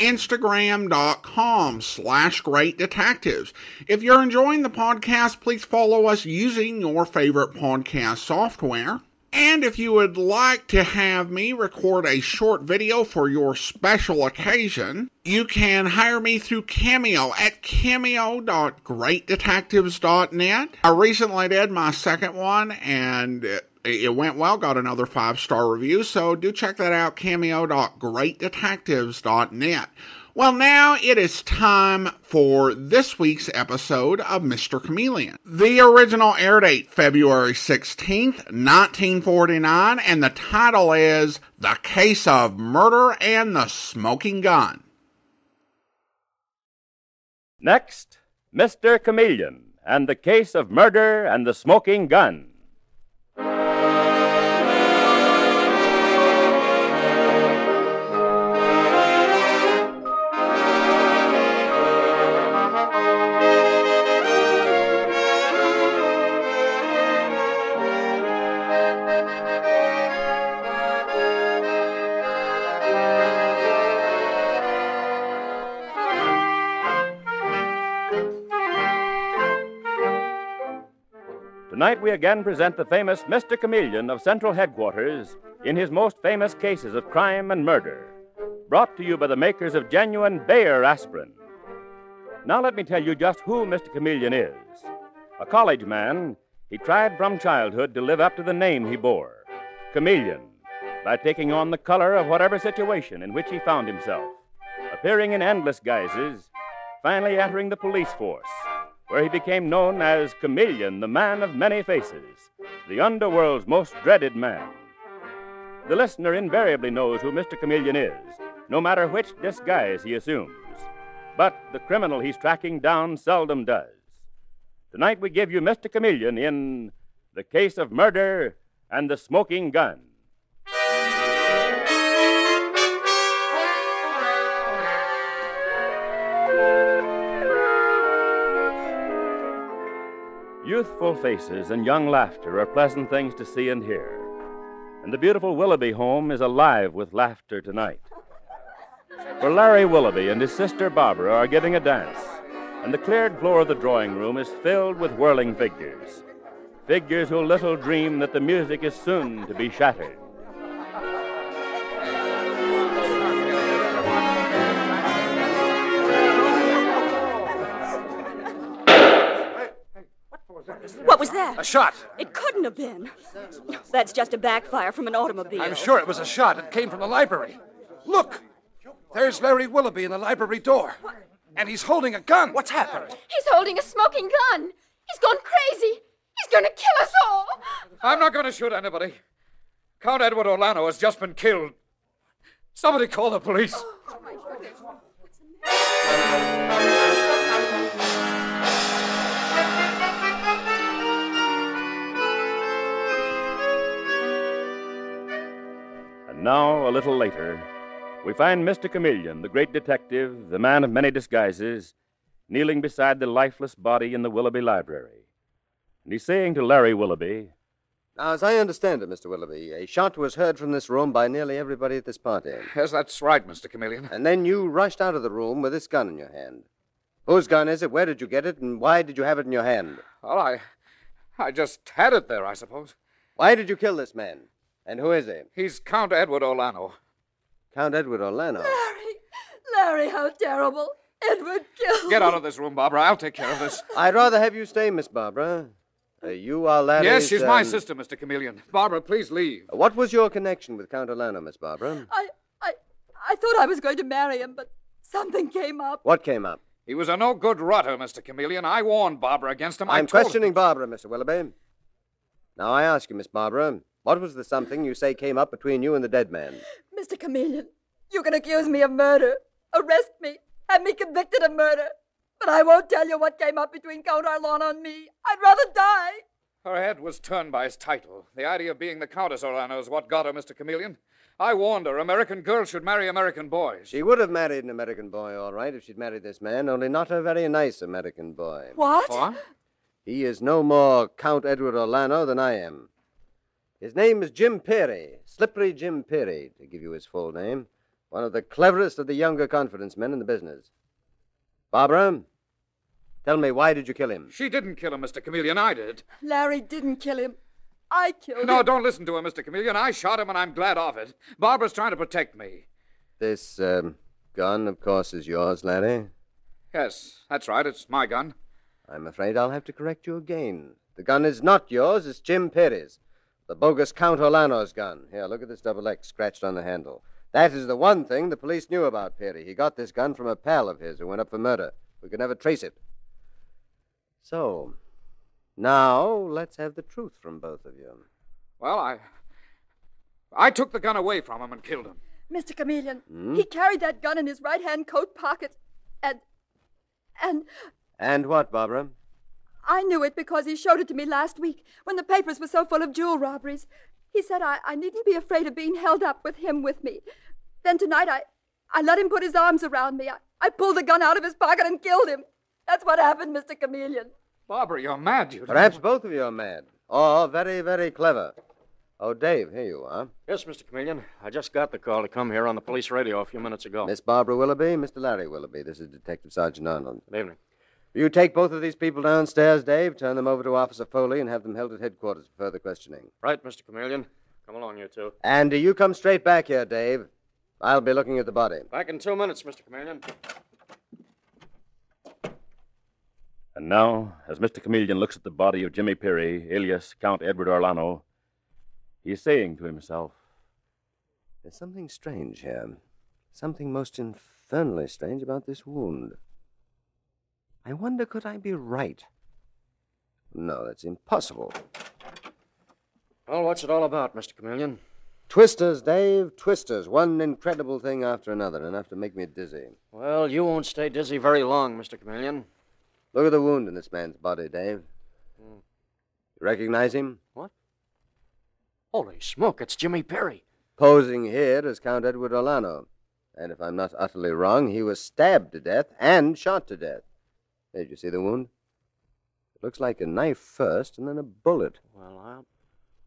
instagram.com slash great detectives. If you're enjoying the podcast, please follow us using your favorite podcast software. And if you would like to have me record a short video for your special occasion, you can hire me through Cameo at cameo.greatdetectives.net. I recently did my second one and it went well, got another five star review, so do check that out cameo.greatdetectives.net. Well, now it is time for this week's episode of Mr. Chameleon. The original air date, February 16th, 1949, and the title is The Case of Murder and the Smoking Gun. Next, Mr. Chameleon and the Case of Murder and the Smoking Gun. Tonight we again present the famous Mr. Chameleon of Central Headquarters in his most famous cases of crime and murder, brought to you by the makers of genuine Bayer aspirin. Now let me tell you just who Mr. Chameleon is. A college man, he tried from childhood to live up to the name he bore, Chameleon, by taking on the color of whatever situation in which he found himself, appearing in endless guises, finally entering the police force where he became known as Chameleon, the man of many faces, the underworld's most dreaded man. The listener invariably knows who Mr. Chameleon is, no matter which disguise he assumes. But the criminal he's tracking down seldom does. Tonight we give you Mr. Chameleon in The Case of Murder and the Smoking Gun. Youthful faces and young laughter are pleasant things to see and hear. And the beautiful Willoughby home is alive with laughter tonight. For Larry Willoughby and his sister Barbara are giving a dance, and the cleared floor of the drawing room is filled with whirling figures. Figures who little dream that the music is soon to be shattered. A shot. It couldn't have been. That's just a backfire from an automobile. I'm sure it was a shot. It came from the library. Look! There's Larry Willoughby in the library door. And he's holding a gun. What's happened? He's holding a smoking gun. He's gone crazy. He's going to kill us all. I'm not going to shoot anybody. Count Edward Orlano has just been killed. Somebody call the police. Oh, And now, a little later, we find Mr. Chameleon, the great detective, the man of many disguises, kneeling beside the lifeless body in the Willoughby Library. And he's saying to Larry Willoughby, Now, as I understand it, Mr. Willoughby, a shot was heard from this room by nearly everybody at this party. Yes, that's right, Mr. Chameleon. And then you rushed out of the room with this gun in your hand. Whose gun is it? Where did you get it? And why did you have it in your hand? Well, I. I just had it there, I suppose. Why did you kill this man? And who is he? He's Count Edward Orlano. Count Edward Orlano. Larry, Larry, how terrible. Edward killed. Get out of this room, Barbara. I'll take care of this. I'd rather have you stay, Miss Barbara. Uh, you are Larry's... yes, she's my um, sister, Mr. Chameleon. Barbara, please leave. What was your connection with Count Orlano, Miss Barbara? I, I, I thought I was going to marry him, but something came up. What came up? He was a no good rotter, Mr. Chameleon. I warned Barbara against him. I I'm told- questioning Barbara, Mr. Willoughby. Now, I ask you, Miss Barbara, what was the something you say came up between you and the dead man? Mr. Chameleon, you can accuse me of murder, arrest me, have me convicted of murder. But I won't tell you what came up between Count Orlano and me. I'd rather die. Her head was turned by his title. The idea of being the Countess Orlano is what got her, Mr. Chameleon. I warned her American girls should marry American boys. She would have married an American boy, all right, if she'd married this man, only not a very nice American boy. What? What? He is no more Count Edward Orlano than I am. His name is Jim Peary, Slippery Jim Peary, to give you his full name. One of the cleverest of the younger confidence men in the business. Barbara, tell me, why did you kill him? She didn't kill him, Mr. Chameleon. I did. Larry didn't kill him. I killed No, him. don't listen to her, Mr. Chameleon. I shot him, and I'm glad of it. Barbara's trying to protect me. This um, gun, of course, is yours, Larry. Yes, that's right. It's my gun. I'm afraid I'll have to correct you again. The gun is not yours, it's Jim Peary's. The bogus Count Orlano's gun. Here, look at this double X scratched on the handle. That is the one thing the police knew about Peary. He got this gun from a pal of his who went up for murder. We could never trace it. So, now let's have the truth from both of you. Well, I. I took the gun away from him and killed him. Mr. Chameleon, Hmm? he carried that gun in his right hand coat pocket. And. And And what, Barbara? I knew it because he showed it to me last week when the papers were so full of jewel robberies. He said I, I needn't be afraid of being held up with him with me. Then tonight I, I let him put his arms around me. I, I pulled the gun out of his pocket and killed him. That's what happened, Mr. Chameleon. Barbara, you're mad. You Perhaps both of you are mad. Or very, very clever. Oh, Dave, here you are. Yes, Mr. Chameleon. I just got the call to come here on the police radio a few minutes ago. Miss Barbara Willoughby, Mr. Larry Willoughby. This is Detective Sergeant Arnold. Good evening. You take both of these people downstairs, Dave, turn them over to Officer Foley, and have them held at headquarters for further questioning. Right, Mr. Chameleon. Come along, you two. And you come straight back here, Dave. I'll be looking at the body. Back in two minutes, Mr. Chameleon. And now, as Mr. Chameleon looks at the body of Jimmy Peary, alias Count Edward Orlano, he's saying to himself, There's something strange here. Something most infernally strange about this wound. I wonder, could I be right? No, that's impossible. Well, what's it all about, Mr. Chameleon? Twisters, Dave, twisters. One incredible thing after another, enough to make me dizzy. Well, you won't stay dizzy very long, Mr. Chameleon. Look at the wound in this man's body, Dave. Hmm. You recognize him? What? Holy smoke, it's Jimmy Perry. Posing here as Count Edward Orlano. And if I'm not utterly wrong, he was stabbed to death and shot to death. Did you see the wound? It looks like a knife first and then a bullet. Well, I...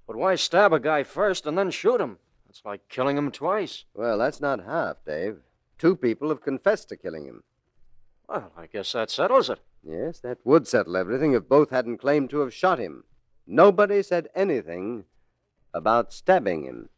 But why stab a guy first and then shoot him? That's like killing him twice. Well, that's not half, Dave. Two people have confessed to killing him. Well, I guess that settles it. Yes, that would settle everything if both hadn't claimed to have shot him. Nobody said anything about stabbing him.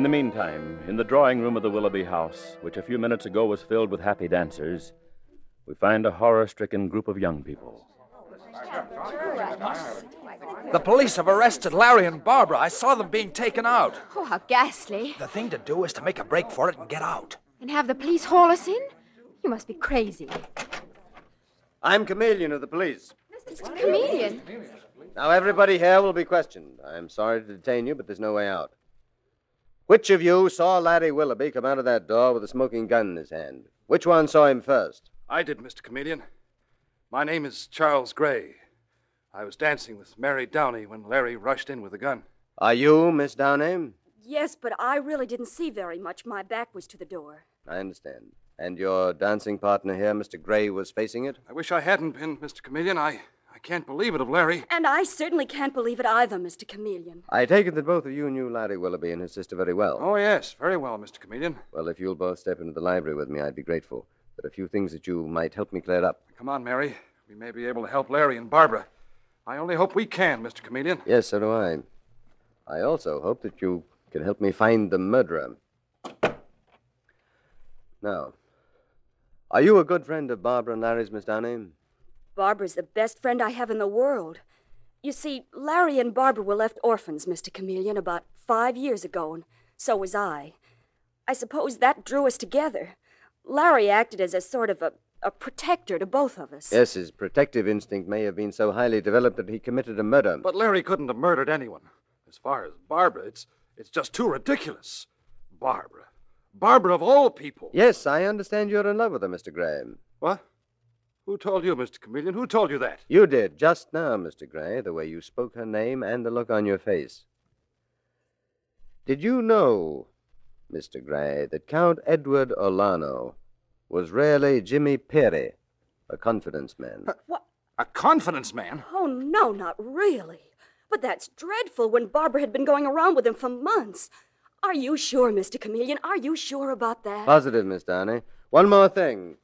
In the meantime, in the drawing room of the Willoughby house, which a few minutes ago was filled with happy dancers, we find a horror stricken group of young people. The police have arrested Larry and Barbara. I saw them being taken out. Oh, how ghastly. The thing to do is to make a break for it and get out. And have the police haul us in? You must be crazy. I'm Chameleon of the police. Mr. Chameleon. Now, everybody here will be questioned. I'm sorry to detain you, but there's no way out. Which of you saw Larry Willoughby come out of that door with a smoking gun in his hand? Which one saw him first? I did, Mr. Chameleon. My name is Charles Gray. I was dancing with Mary Downey when Larry rushed in with a gun. Are you Miss Downey? Yes, but I really didn't see very much. My back was to the door. I understand. And your dancing partner here, Mr. Gray, was facing it? I wish I hadn't been, Mr. Chameleon. I, I can't believe it of Larry. And I certainly can't believe it either, Mr. Chameleon. I take it that both of you knew Larry Willoughby and his sister very well. Oh, yes, very well, Mr. Chameleon. Well, if you'll both step into the library with me, I'd be grateful. There are a few things that you might help me clear up. Come on, Mary. We may be able to help Larry and Barbara. I only hope we can, Mr. Chameleon. Yes, so do I. I also hope that you can help me find the murderer. Now, are you a good friend of Barbara and Larry's, Miss Downey? Barbara's the best friend I have in the world. You see, Larry and Barbara were left orphans, Mr. Chameleon, about five years ago, and so was I. I suppose that drew us together. Larry acted as a sort of a, a protector to both of us. Yes, his protective instinct may have been so highly developed that he committed a murder. But Larry couldn't have murdered anyone. As far as Barbara, it's, it's just too ridiculous. Barbara. Barbara of all people. Yes, I understand you're in love with her, Mr. Graham. What? Who told you, Mr. Chameleon? Who told you that? You did, just now, Mr. Gray, the way you spoke her name and the look on your face. Did you know, Mr. Gray, that Count Edward Orlano was really Jimmy Perry, a confidence man? What? A confidence man? Oh, no, not really. But that's dreadful when Barbara had been going around with him for months. Are you sure, Mr. Chameleon? Are you sure about that? Positive, Miss Downey. One more thing.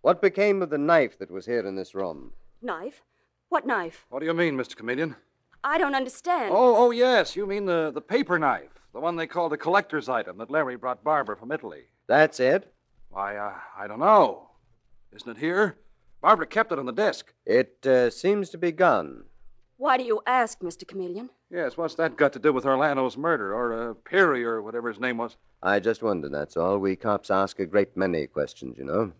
What became of the knife that was here in this room? Knife? What knife? What do you mean, Mr. Chameleon? I don't understand. Oh, oh, yes. You mean the, the paper knife. The one they called a collector's item that Larry brought Barbara from Italy. That's it? Why, uh, I don't know. Isn't it here? Barbara kept it on the desk. It uh, seems to be gone. Why do you ask, Mr. Chameleon? Yes, what's that got to do with Orlando's murder, or uh, Perry, or whatever his name was? I just wondered, that's all. We cops ask a great many questions, you know.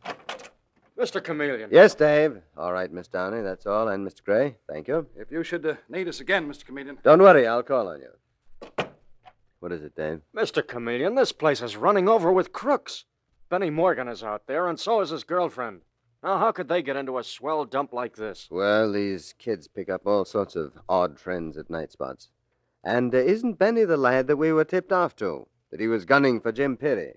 Mr. Chameleon. Yes, Dave. All right, Miss Downey, that's all. And Mr. Gray, thank you. If you should uh, need us again, Mr. Chameleon. Don't worry, I'll call on you. What is it, Dave? Mr. Chameleon, this place is running over with crooks. Benny Morgan is out there, and so is his girlfriend. Now, how could they get into a swell dump like this? Well, these kids pick up all sorts of odd trends at night spots. And uh, isn't Benny the lad that we were tipped off to? That he was gunning for Jim Perry?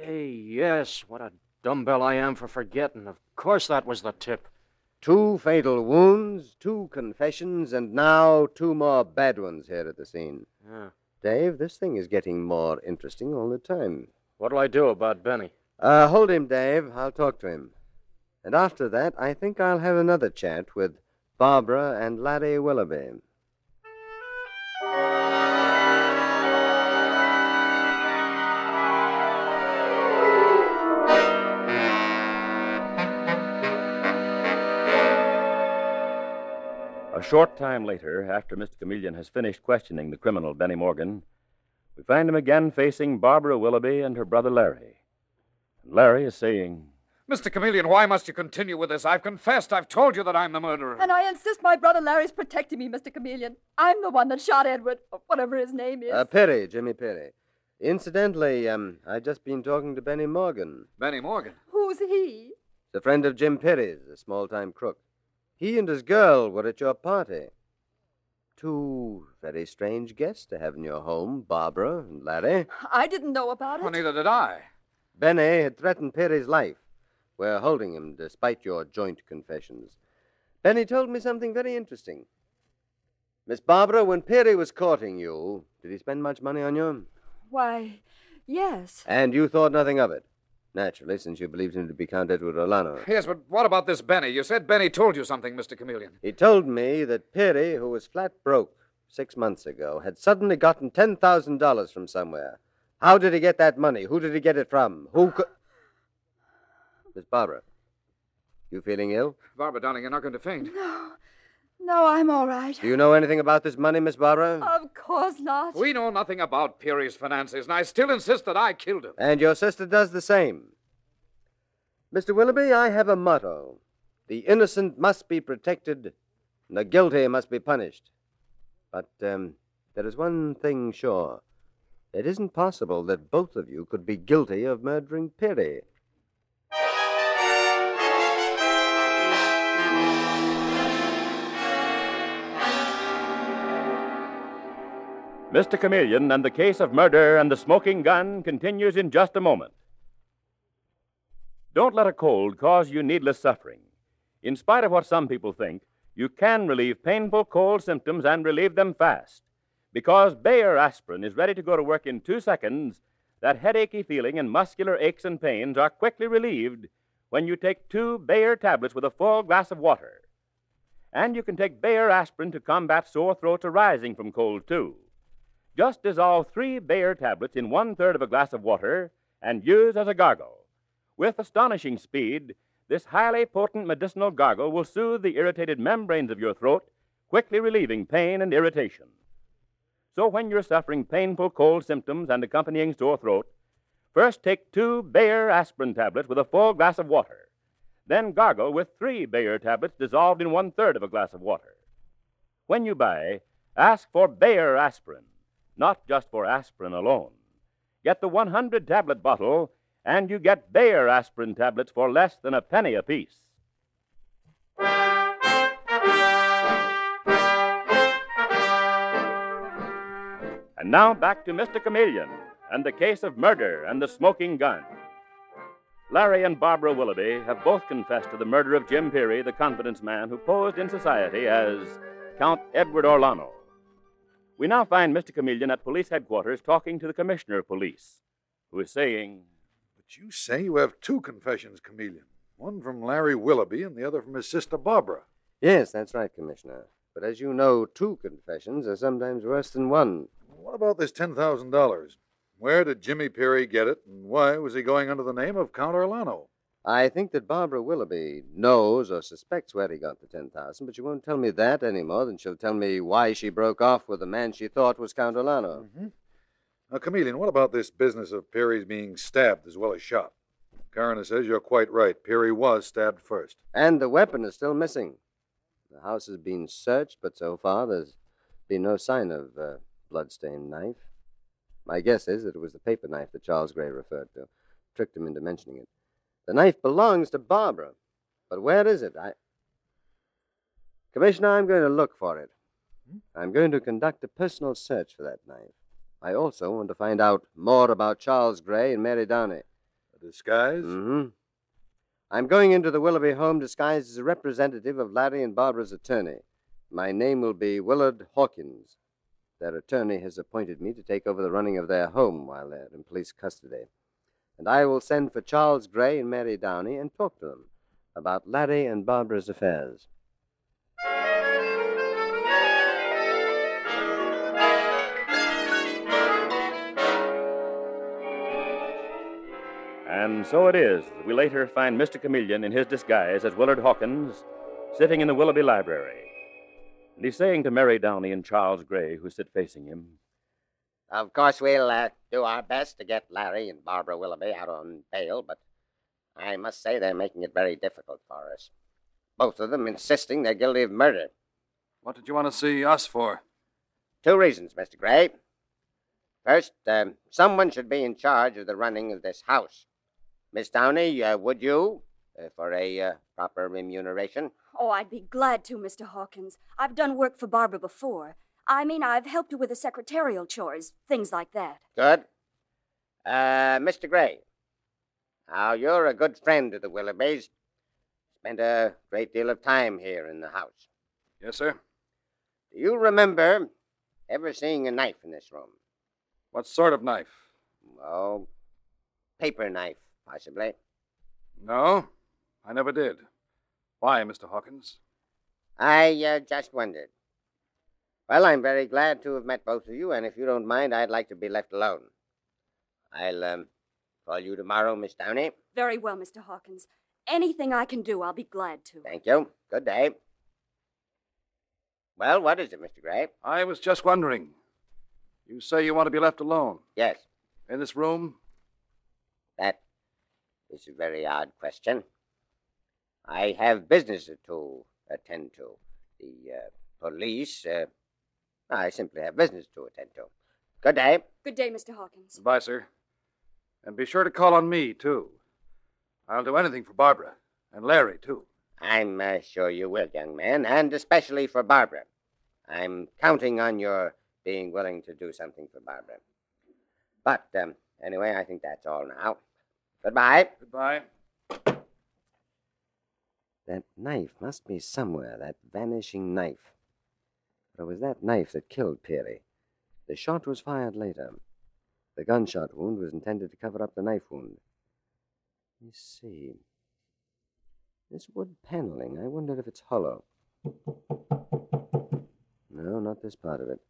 Hey, yes, what a dumbbell I am for forgetting. Of course, that was the tip. Two fatal wounds, two confessions, and now two more bad ones here at the scene. Yeah. Dave, this thing is getting more interesting all the time. What'll I do about Benny? Uh, hold him, Dave. I'll talk to him. And after that, I think I'll have another chat with Barbara and Larry Willoughby. A short time later, after Mr. Chameleon has finished questioning the criminal Benny Morgan, we find him again facing Barbara Willoughby and her brother Larry. And Larry is saying, Mr. Chameleon, why must you continue with this? I've confessed. I've told you that I'm the murderer. And I insist my brother Larry's protecting me, Mr. Chameleon. I'm the one that shot Edward, or whatever his name is. Uh, Perry, Jimmy Perry. Incidentally, um, I've just been talking to Benny Morgan. Benny Morgan. Who's he? The friend of Jim Perry's, a small time crook. He and his girl were at your party. Two very strange guests to have in your home, Barbara and Larry. I didn't know about it. Well, neither did I. Benny had threatened Perry's life. We're holding him despite your joint confessions. Benny told me something very interesting. Miss Barbara, when Perry was courting you, did he spend much money on you? Why, yes. And you thought nothing of it? Naturally, since you believed him to be Count Edward Orlano. Yes, but what about this Benny? You said Benny told you something, Mr. Chameleon. He told me that Perry, who was flat broke six months ago, had suddenly gotten $10,000 from somewhere. How did he get that money? Who did he get it from? Who could. Miss Barbara, you feeling ill? Barbara, darling, you're not going to faint. No. No, I'm all right. Do you know anything about this money, Miss Barbara? Of course not. We know nothing about Peary's finances, and I still insist that I killed him. And your sister does the same. Mr. Willoughby, I have a motto the innocent must be protected, and the guilty must be punished. But um, there is one thing sure it isn't possible that both of you could be guilty of murdering Perry. Mr. Chameleon and the case of murder and the smoking gun continues in just a moment. Don't let a cold cause you needless suffering. In spite of what some people think, you can relieve painful cold symptoms and relieve them fast. Because Bayer aspirin is ready to go to work in two seconds, that headachy feeling and muscular aches and pains are quickly relieved when you take two Bayer tablets with a full glass of water. And you can take Bayer aspirin to combat sore throats arising from cold, too. Just dissolve three Bayer tablets in one third of a glass of water and use as a gargle. With astonishing speed, this highly potent medicinal gargle will soothe the irritated membranes of your throat, quickly relieving pain and irritation. So when you're suffering painful cold symptoms and accompanying sore throat, first take two Bayer aspirin tablets with a full glass of water. Then gargle with three Bayer tablets dissolved in one third of a glass of water. When you buy, ask for Bayer aspirin, not just for aspirin alone. Get the 100 tablet bottle, and you get Bayer aspirin tablets for less than a penny apiece. And now back to Mr. Chameleon and the case of murder and the smoking gun. Larry and Barbara Willoughby have both confessed to the murder of Jim Peary, the confidence man who posed in society as Count Edward Orlano. We now find Mr. Chameleon at police headquarters talking to the commissioner of police, who is saying, But you say you have two confessions, Chameleon. One from Larry Willoughby and the other from his sister Barbara. Yes, that's right, Commissioner. But as you know, two confessions are sometimes worse than one. What about this $10,000? Where did Jimmy Peary get it, and why was he going under the name of Count Orlano? I think that Barbara Willoughby knows or suspects where he got the 10000 but she won't tell me that any more than she'll tell me why she broke off with the man she thought was Count Orlano. Mm-hmm. Now, Chameleon, what about this business of Perry's being stabbed as well as shot? Coroner says you're quite right. Perry was stabbed first. And the weapon is still missing. The house has been searched, but so far there's been no sign of a bloodstained knife. My guess is that it was the paper knife that Charles Gray referred to. Tricked him into mentioning it. The knife belongs to Barbara. But where is it? I. Commissioner, I'm going to look for it. I'm going to conduct a personal search for that knife. I also want to find out more about Charles Gray and Mary Downey. A disguise? Mm-hmm. I'm going into the Willoughby home disguised as a representative of Larry and Barbara's attorney. My name will be Willard Hawkins. Their attorney has appointed me to take over the running of their home while they're in police custody. And I will send for Charles Gray and Mary Downey and talk to them about Larry and Barbara's affairs. And so it is that we later find Mr. Chameleon in his disguise as Willard Hawkins sitting in the Willoughby Library. And he's saying to Mary Downey and Charles Gray, who sit facing him, Of course, we'll uh, do our best to get Larry and Barbara Willoughby out on bail, but I must say they're making it very difficult for us. Both of them insisting they're guilty of murder. What did you want to see us for? Two reasons, Mr. Gray. First, um, someone should be in charge of the running of this house. Miss Downey, uh, would you, uh, for a uh, proper remuneration? Oh, I'd be glad to, Mr. Hawkins. I've done work for Barbara before. I mean, I've helped her with the secretarial chores, things like that. Good. Uh, Mr. Gray. Now, you're a good friend of the Willoughbys. Spent a great deal of time here in the house. Yes, sir. Do you remember ever seeing a knife in this room? What sort of knife? Oh, paper knife, possibly. No, I never did. Why, Mr. Hawkins? I uh, just wondered. Well, I'm very glad to have met both of you, and if you don't mind, I'd like to be left alone. I'll um, call you tomorrow, Miss Downey. Very well, Mr. Hawkins. Anything I can do, I'll be glad to. Thank you. Good day. Well, what is it, Mr. Gray? I was just wondering. You say you want to be left alone? Yes. In this room? That is a very odd question. I have business to attend to. The uh, police. Uh, I simply have business to attend to. Good day. Good day, Mr. Hawkins. Goodbye, sir. And be sure to call on me, too. I'll do anything for Barbara. And Larry, too. I'm uh, sure you will, young man, and especially for Barbara. I'm counting on your being willing to do something for Barbara. But um, anyway, I think that's all now. Goodbye. Goodbye. That knife must be somewhere, that vanishing knife. It was that knife that killed Peary. The shot was fired later. The gunshot wound was intended to cover up the knife wound. Let me see. This wood paneling, I wonder if it's hollow. No, not this part of it.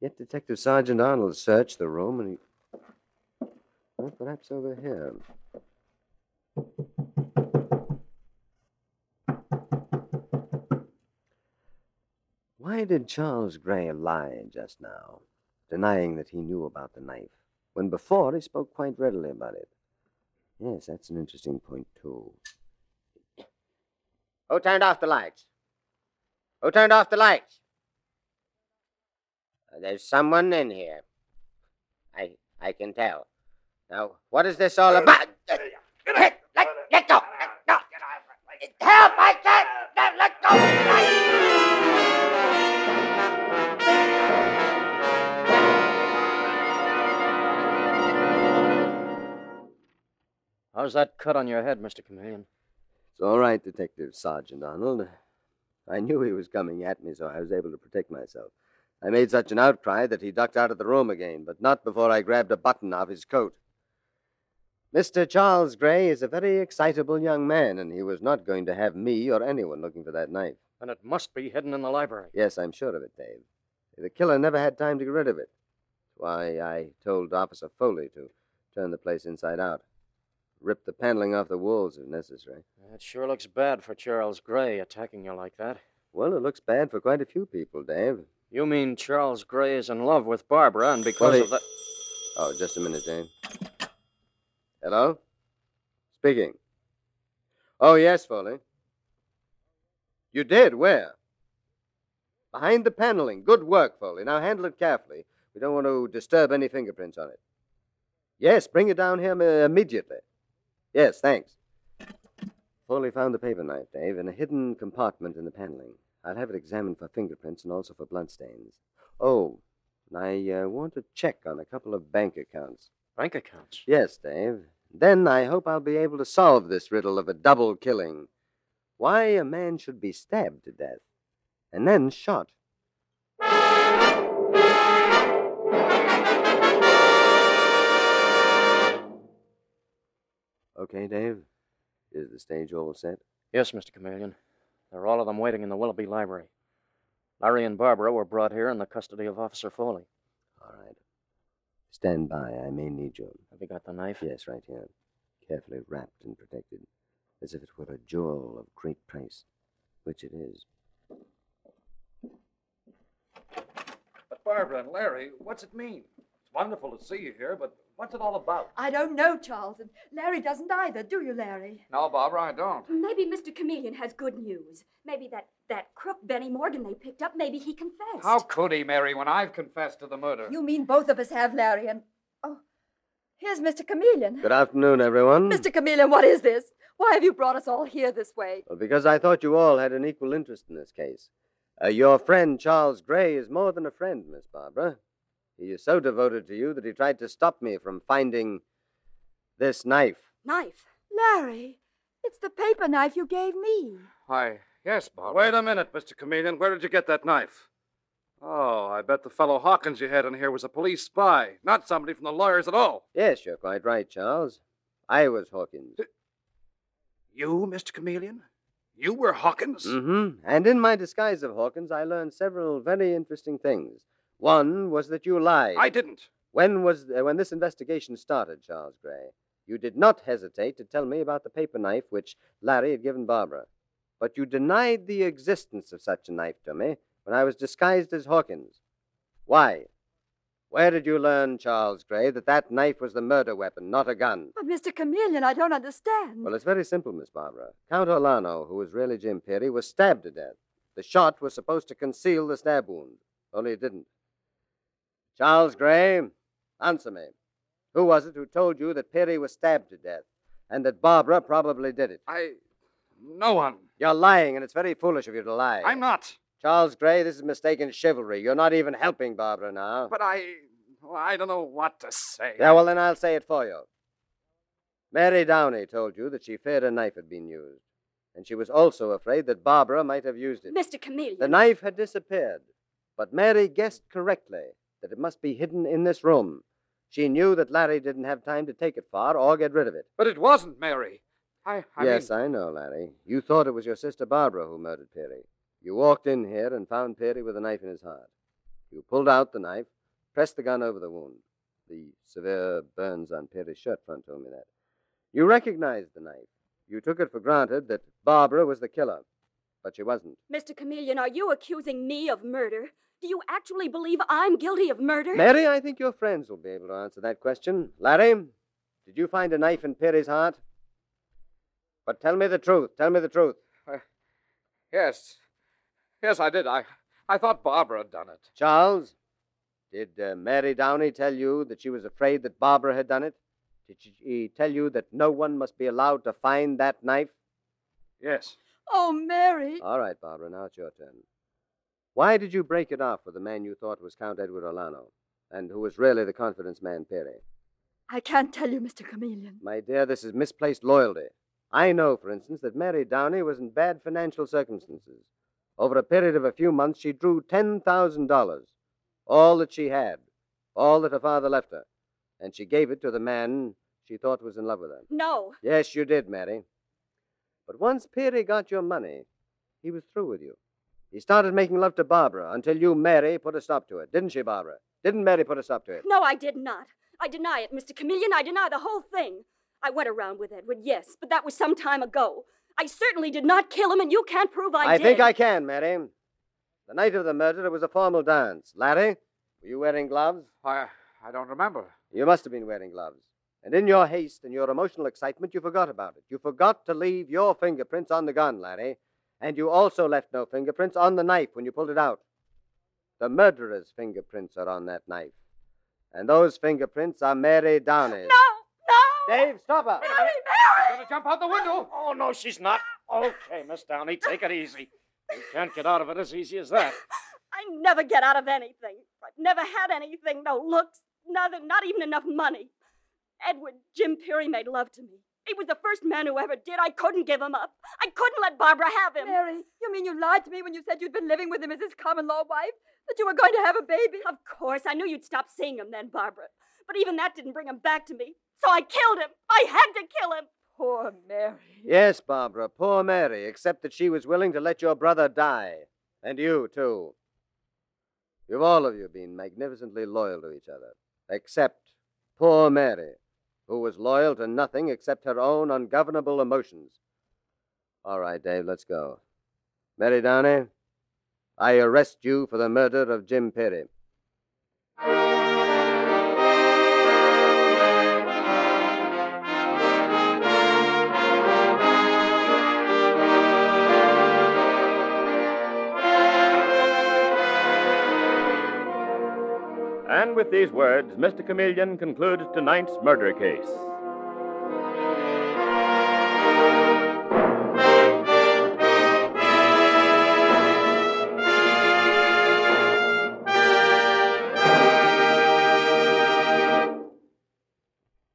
Yet Detective Sergeant Arnold searched the room and he. Well, perhaps over here. Why did Charles Gray lie just now, denying that he knew about the knife, when before he spoke quite readily about it? Yes, that's an interesting point, too. Who turned off the lights? Who turned off the lights? Uh, There's someone in here. I I can tell. Now, what is this all about? Let, let, let go. No. Help! I can't. Let, let go. How's that cut on your head, Mr. Chameleon? It's all right, Detective Sergeant Arnold. I knew he was coming at me, so I was able to protect myself. I made such an outcry that he ducked out of the room again, but not before I grabbed a button off his coat. Mr. Charles Gray is a very excitable young man, and he was not going to have me or anyone looking for that knife. And it must be hidden in the library. Yes, I'm sure of it, Dave. The killer never had time to get rid of it. That's why, I told Officer Foley to turn the place inside out. Rip the paneling off the walls if necessary. That sure looks bad for Charles Gray attacking you like that. Well, it looks bad for quite a few people, Dave. You mean Charles Gray is in love with Barbara, and because Well, of that. Oh, just a minute, Dave. Hello? Speaking. Oh, yes, Foley. You did? Where? Behind the paneling. Good work, Foley. Now handle it carefully. We don't want to disturb any fingerprints on it. Yes, bring it down here uh, immediately. Yes, thanks. Foley found the paper knife, Dave, in a hidden compartment in the paneling. I'll have it examined for fingerprints and also for bloodstains. Oh, and I uh, want to check on a couple of bank accounts. Bank accounts? Yes, Dave. Then I hope I'll be able to solve this riddle of a double killing. Why a man should be stabbed to death and then shot. Okay, Dave. Is the stage all set? Yes, Mr. Chameleon. They're all of them waiting in the Willoughby Library. Larry and Barbara were brought here in the custody of Officer Foley. All right. Stand by. I may need you. Have you got the knife? Yes, right here. Carefully wrapped and protected, as if it were a jewel of great price, which it is. But Barbara and Larry, what's it mean? It's wonderful to see you here, but what's it all about? I don't know, Charles, and Larry doesn't either, do you, Larry? No, Barbara, I don't. Maybe Mr. Chameleon has good news. Maybe that, that crook Benny Morgan they picked up, maybe he confessed. How could he, Mary, when I've confessed to the murder? You mean both of us have, Larry, and. Oh, here's Mr. Chameleon. Good afternoon, everyone. Mr. Chameleon, what is this? Why have you brought us all here this way? Well, because I thought you all had an equal interest in this case. Uh, your friend Charles Gray is more than a friend, Miss Barbara. He is so devoted to you that he tried to stop me from finding this knife. Knife? Larry, it's the paper knife you gave me. Why, yes, Bob. Wait a minute, Mr. Chameleon. Where did you get that knife? Oh, I bet the fellow Hawkins you had in here was a police spy, not somebody from the lawyers at all. Yes, you're quite right, Charles. I was Hawkins. You, Mr. Chameleon? You were Hawkins? Mm-hmm. And in my disguise of Hawkins, I learned several very interesting things. One was that you lied. I didn't. When was uh, when this investigation started, Charles Gray? You did not hesitate to tell me about the paper knife which Larry had given Barbara. But you denied the existence of such a knife to me when I was disguised as Hawkins. Why? Where did you learn, Charles Gray, that that knife was the murder weapon, not a gun? But, Mr. Chameleon, I don't understand. Well, it's very simple, Miss Barbara. Count Orlano, who was really Jim Peary, was stabbed to death. The shot was supposed to conceal the stab wound, only it didn't. Charles Gray, answer me. Who was it who told you that Perry was stabbed to death and that Barbara probably did it? I. No one. You're lying, and it's very foolish of you to lie. I'm not. Charles Gray, this is mistaken chivalry. You're not even helping Barbara now. But I. well, I don't know what to say. Yeah, well, then I'll say it for you. Mary Downey told you that she feared a knife had been used. And she was also afraid that Barbara might have used it. Mr. Chameleon. The knife had disappeared, but Mary guessed correctly that it must be hidden in this room. She knew that Larry didn't have time to take it far or get rid of it. But it wasn't Mary. I. I yes, mean, I know, Larry. You thought it was your sister Barbara who murdered Peary. You walked in here and found Peary with a knife in his heart. You pulled out the knife, pressed the gun over the wound. The severe burns on Peary's shirt front told me that. You recognized the knife. You took it for granted that Barbara was the killer, but she wasn't. Mr. Chameleon, are you accusing me of murder? Do you actually believe I'm guilty of murder? Mary, I think your friends will be able to answer that question. Larry, did you find a knife in Peary's heart? But tell me the truth. Tell me the truth. yes. Yes, I did. I. I thought Barbara had done it. Charles, Did uh, Mary Downey tell you that she was afraid that Barbara had done it? Did she tell you that no one must be allowed to find that knife? Yes. Oh, Mary. All right, Barbara, now it's your turn. Why did you break it off with the man you thought was Count Edward Orlano, and who was really the confidence man, Perry? I can't tell you, Mr. Chameleon. My dear, this is misplaced loyalty. I know, for instance, that Mary Downey was in bad financial circumstances. Over a period of a few months, she drew $10,000, all that she had, all that her father left her, and she gave it to the man she thought was in love with her. No. Yes, you did, Mary. But once Peary got your money, he was through with you. He started making love to Barbara until you, Mary, put a stop to it. Didn't she, Barbara? Didn't Mary put a stop to it? No, I did not. I deny it, Mr. Chameleon. I deny the whole thing. I went around with Edward, yes, but that was some time ago. I certainly did not kill him, and you can't prove I, I did. I think I can, Mary. The night of the murder, there was a formal dance. Larry, were you wearing gloves? I, I don't remember. You must have been wearing gloves. And in your haste and your emotional excitement, you forgot about it. You forgot to leave your fingerprints on the gun, Larry. And you also left no fingerprints on the knife when you pulled it out. The murderer's fingerprints are on that knife. And those fingerprints are Mary Downey's. No, no! Dave, stop her. Mary, She's gonna jump out the window. Oh, no, she's not. Okay, Miss Downey, take it easy. You can't get out of it as easy as that. I never get out of anything. I've never had anything, no looks, nothing, not even enough money. Edward, Jim Peary made love to me. He was the first man who ever did. I couldn't give him up. I couldn't let Barbara have him. Mary, you mean you lied to me when you said you'd been living with him as his common law wife? That you were going to have a baby? Of course, I knew you'd stop seeing him then, Barbara. But even that didn't bring him back to me. So I killed him. I had to kill him. Poor Mary. Yes, Barbara, poor Mary, except that she was willing to let your brother die. And you, too. You've all of you been magnificently loyal to each other, except poor Mary, who was loyal to nothing except her own ungovernable emotions. All right, Dave, let's go. Mary Downey, I arrest you for the murder of Jim Perry. With these words, Mr. Chameleon concludes tonight's murder case.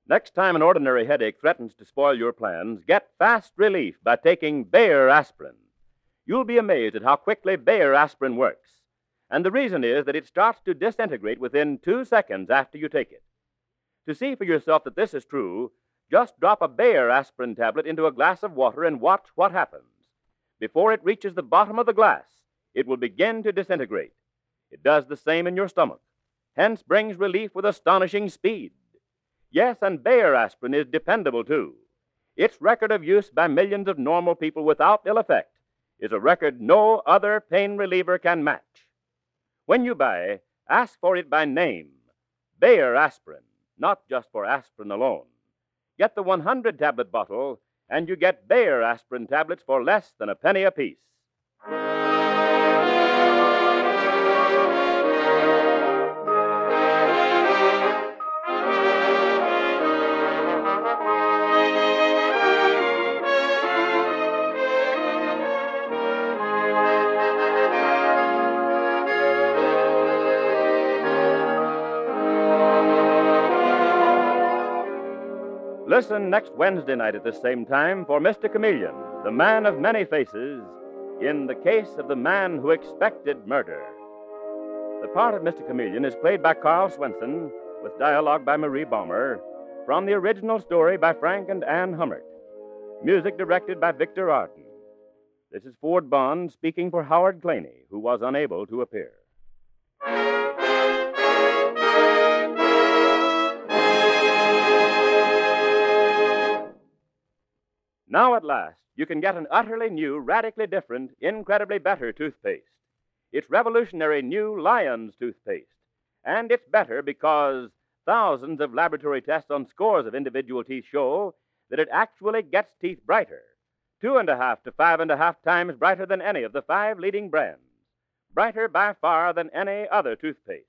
Next time an ordinary headache threatens to spoil your plans, get fast relief by taking Bayer aspirin. You'll be amazed at how quickly Bayer aspirin works. And the reason is that it starts to disintegrate within two seconds after you take it. To see for yourself that this is true, just drop a Bayer aspirin tablet into a glass of water and watch what happens. Before it reaches the bottom of the glass, it will begin to disintegrate. It does the same in your stomach, hence brings relief with astonishing speed. Yes, and Bayer aspirin is dependable too. Its record of use by millions of normal people without ill effect is a record no other pain reliever can match. When you buy, ask for it by name Bayer aspirin, not just for aspirin alone. Get the 100 tablet bottle, and you get Bayer aspirin tablets for less than a penny apiece. Listen next Wednesday night at the same time for Mr. Chameleon, the man of many faces, in the case of the man who expected murder. The part of Mr. Chameleon is played by Karl Swenson, with dialogue by Marie Baumer, from the original story by Frank and Anne Hummert. Music directed by Victor Arden. This is Ford Bond speaking for Howard Claney, who was unable to appear. Now, at last, you can get an utterly new, radically different, incredibly better toothpaste. It's revolutionary new Lion's toothpaste. And it's better because thousands of laboratory tests on scores of individual teeth show that it actually gets teeth brighter. Two and a half to five and a half times brighter than any of the five leading brands. Brighter by far than any other toothpaste.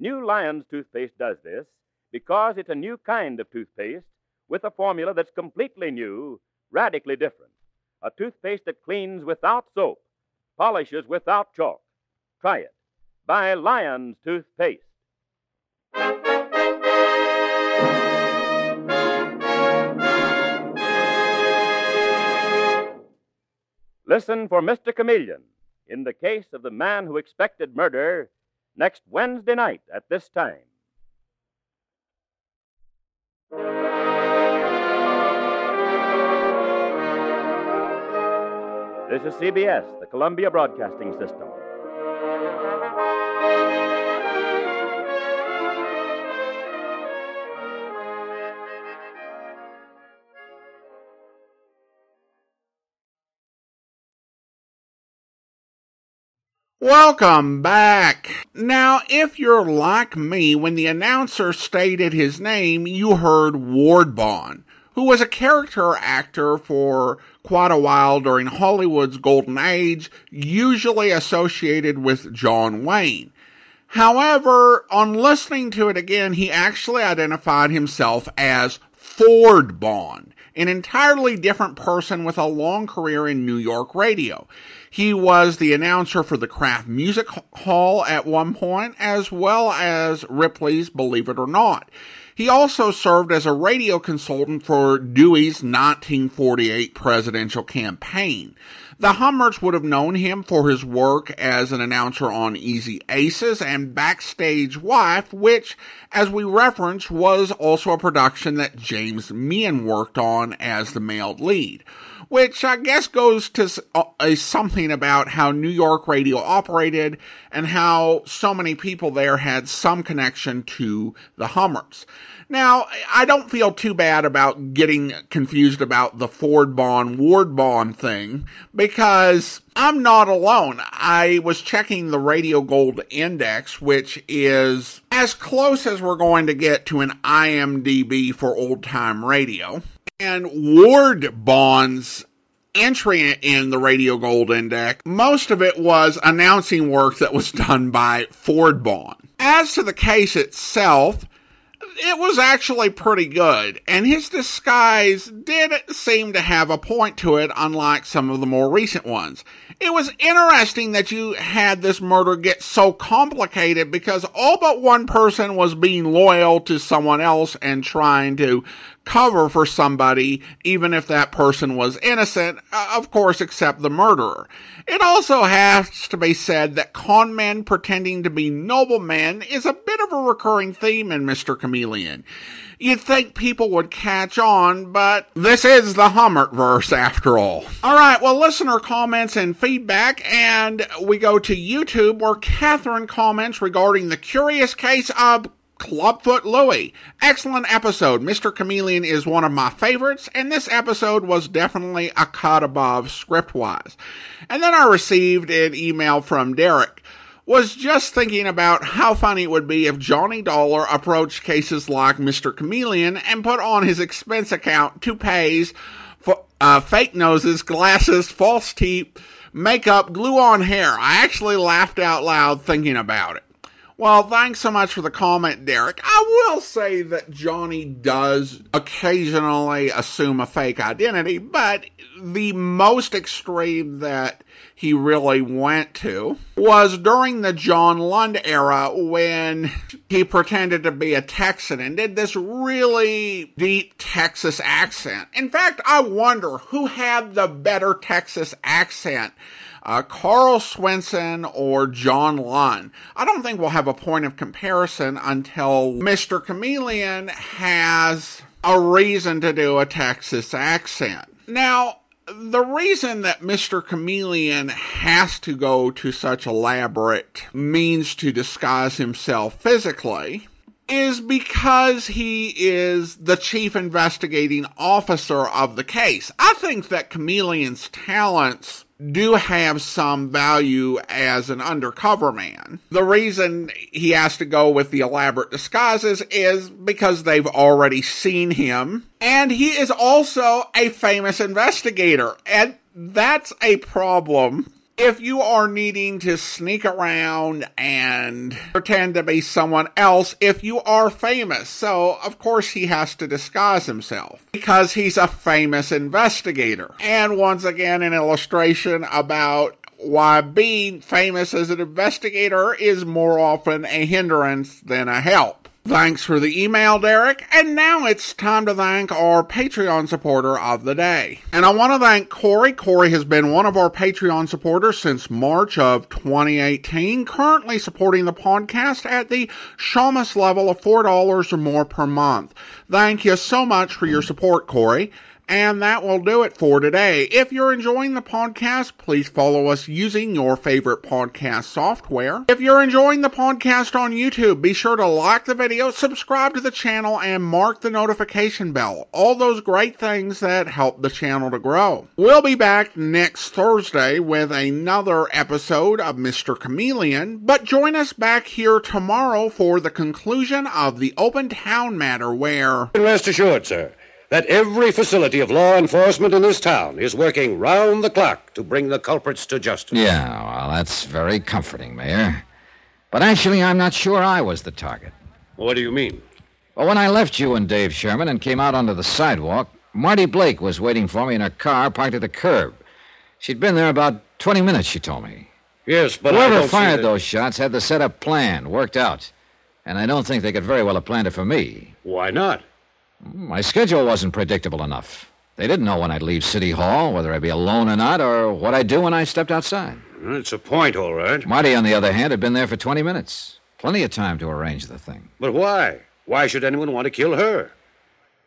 New Lion's toothpaste does this because it's a new kind of toothpaste with a formula that's completely new, radically different. A toothpaste that cleans without soap, polishes without chalk. Try it. Buy Lion's toothpaste. Listen for Mr. Chameleon in the case of the man who expected murder next Wednesday night at this time. This is CBS, the Columbia Broadcasting System. Welcome back. Now, if you're like me, when the announcer stated his name, you heard Ward Bond, who was a character actor for quite a while during Hollywood's golden age, usually associated with John Wayne. However, on listening to it again, he actually identified himself as Ford Bond, an entirely different person with a long career in New York radio. He was the announcer for the Kraft Music Hall at one point, as well as Ripley's Believe It or Not. He also served as a radio consultant for Dewey's 1948 presidential campaign. The Hummerts would have known him for his work as an announcer on Easy Aces and Backstage Wife, which, as we referenced, was also a production that James Meighan worked on as the male lead which I guess goes to uh, something about how New York radio operated and how so many people there had some connection to the Hummerts. Now, I don't feel too bad about getting confused about the Ford Bond Ward Bond thing because I'm not alone. I was checking the Radio Gold Index, which is as close as we're going to get to an IMDb for old time radio. And Ward Bond's entry in the Radio Gold Index, most of it was announcing work that was done by Ford Bond. As to the case itself, it was actually pretty good, and his disguise did seem to have a point to it, unlike some of the more recent ones. It was interesting that you had this murder get so complicated because all but one person was being loyal to someone else and trying to cover for somebody, even if that person was innocent, uh, of course, except the murderer. It also has to be said that con men pretending to be noblemen is a bit of a recurring theme in Mr. Chameleon. You'd think people would catch on, but this is the Hummert verse after all. Alright, well, listener comments and feedback, and we go to YouTube where Catherine comments regarding the curious case of Clubfoot Louie. Excellent episode. Mr. Chameleon is one of my favorites, and this episode was definitely a cut above script wise. And then I received an email from Derek. Was just thinking about how funny it would be if Johnny Dollar approached cases like Mr. Chameleon and put on his expense account toupees, for, uh, fake noses, glasses, false teeth, makeup, glue on hair. I actually laughed out loud thinking about it. Well, thanks so much for the comment, Derek. I will say that Johnny does occasionally assume a fake identity, but the most extreme that he really went to was during the John Lund era when he pretended to be a Texan and did this really deep Texas accent. In fact, I wonder who had the better Texas accent uh, Karl Swenson or John Lund. I don't think we'll have a point of comparison until Mr. Chameleon has a reason to do a Texas accent. Now, the reason that Mr. Chameleon has to go to such elaborate means to disguise himself physically is because he is the chief investigating officer of the case. I think that Chameleon's talents do have some value as an undercover man. The reason he has to go with the elaborate disguises is because they've already seen him. And he is also a famous investigator. And that's a problem If you are needing to sneak around and pretend to be someone else, if you are famous, so of course he has to disguise himself because he's a famous investigator. And once again, an illustration about why being famous as an investigator is more often a hindrance than a help. Thanks for the email, Derek. And now it's time to thank our Patreon supporter of the day. And I want to thank Corey. Corey has been one of our Patreon supporters since March of 2018, currently supporting the podcast at the Shamus level of $4 or more per month. Thank you so much for your support, Corey. And that will do it for today. If you're enjoying the podcast, please follow us using your favorite podcast software. If you're enjoying the podcast on YouTube, be sure to like the video, subscribe to the channel, and mark the notification bell. All those great things that help the channel to grow. We'll be back next Thursday with another episode of Mr. Chameleon, but join us back here tomorrow for the conclusion of the open town matter where. Rest assured, sir that every facility of law enforcement in this town is working round the clock to bring the culprits to justice. Yeah, well, that's very comforting, Mayor. But actually, I'm not sure I was the target. What do you mean? Well, when I left you and Dave Sherman and came out onto the sidewalk, Marty Blake was waiting for me in her car parked at the curb. She'd been there about 20 minutes, she told me. Yes, but Whoever fired those shots had the setup planned, worked out. And I don't think they could very well have planned it for me. Why not? My schedule wasn't predictable enough. They didn't know when I'd leave City Hall, whether I'd be alone or not, or what I'd do when I stepped outside. It's a point, all right. Marty, on the other hand, had been there for 20 minutes. Plenty of time to arrange the thing. But why? Why should anyone want to kill her?